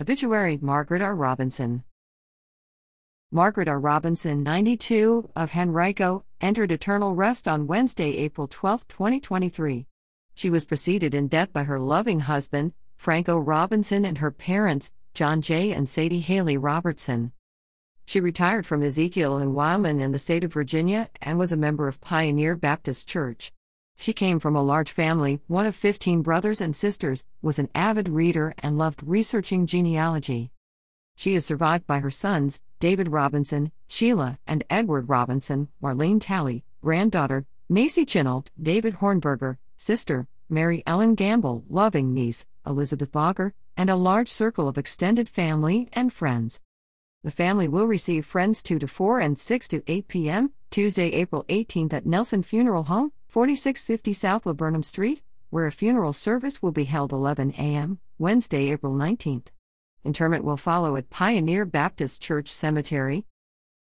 Obituary Margaret R. Robinson. Margaret R. Robinson, 92, of Henrico, entered eternal rest on Wednesday, April 12, 2023. She was preceded in death by her loving husband, Frank O. Robinson, and her parents, John J. and Sadie Hailey Robertson. She retired from Ezekiel and Weilman in the state of Virginia and was a member of Pioneer Baptist Church. She came from a large family, one of 15 brothers and sisters, was an avid reader, and loved researching genealogy. She is survived by her sons, David Robinson, Sheila, and Edward Robinson, Marlene Talley, granddaughter, Macy Chinault, David Hornberger, sister, Mary Ellen Gambill, loving niece, Elizabeth Bogger, and a large circle of extended family and friends. The family will receive friends 2 to 4 and 6 to 8 p.m. Tuesday, April 18th at Nelson Funeral Home, 4650 South Laburnum Street, where a funeral service will be held 11 a.m. Wednesday, April 19th. Interment will follow at Pioneer Baptist Church Cemetery,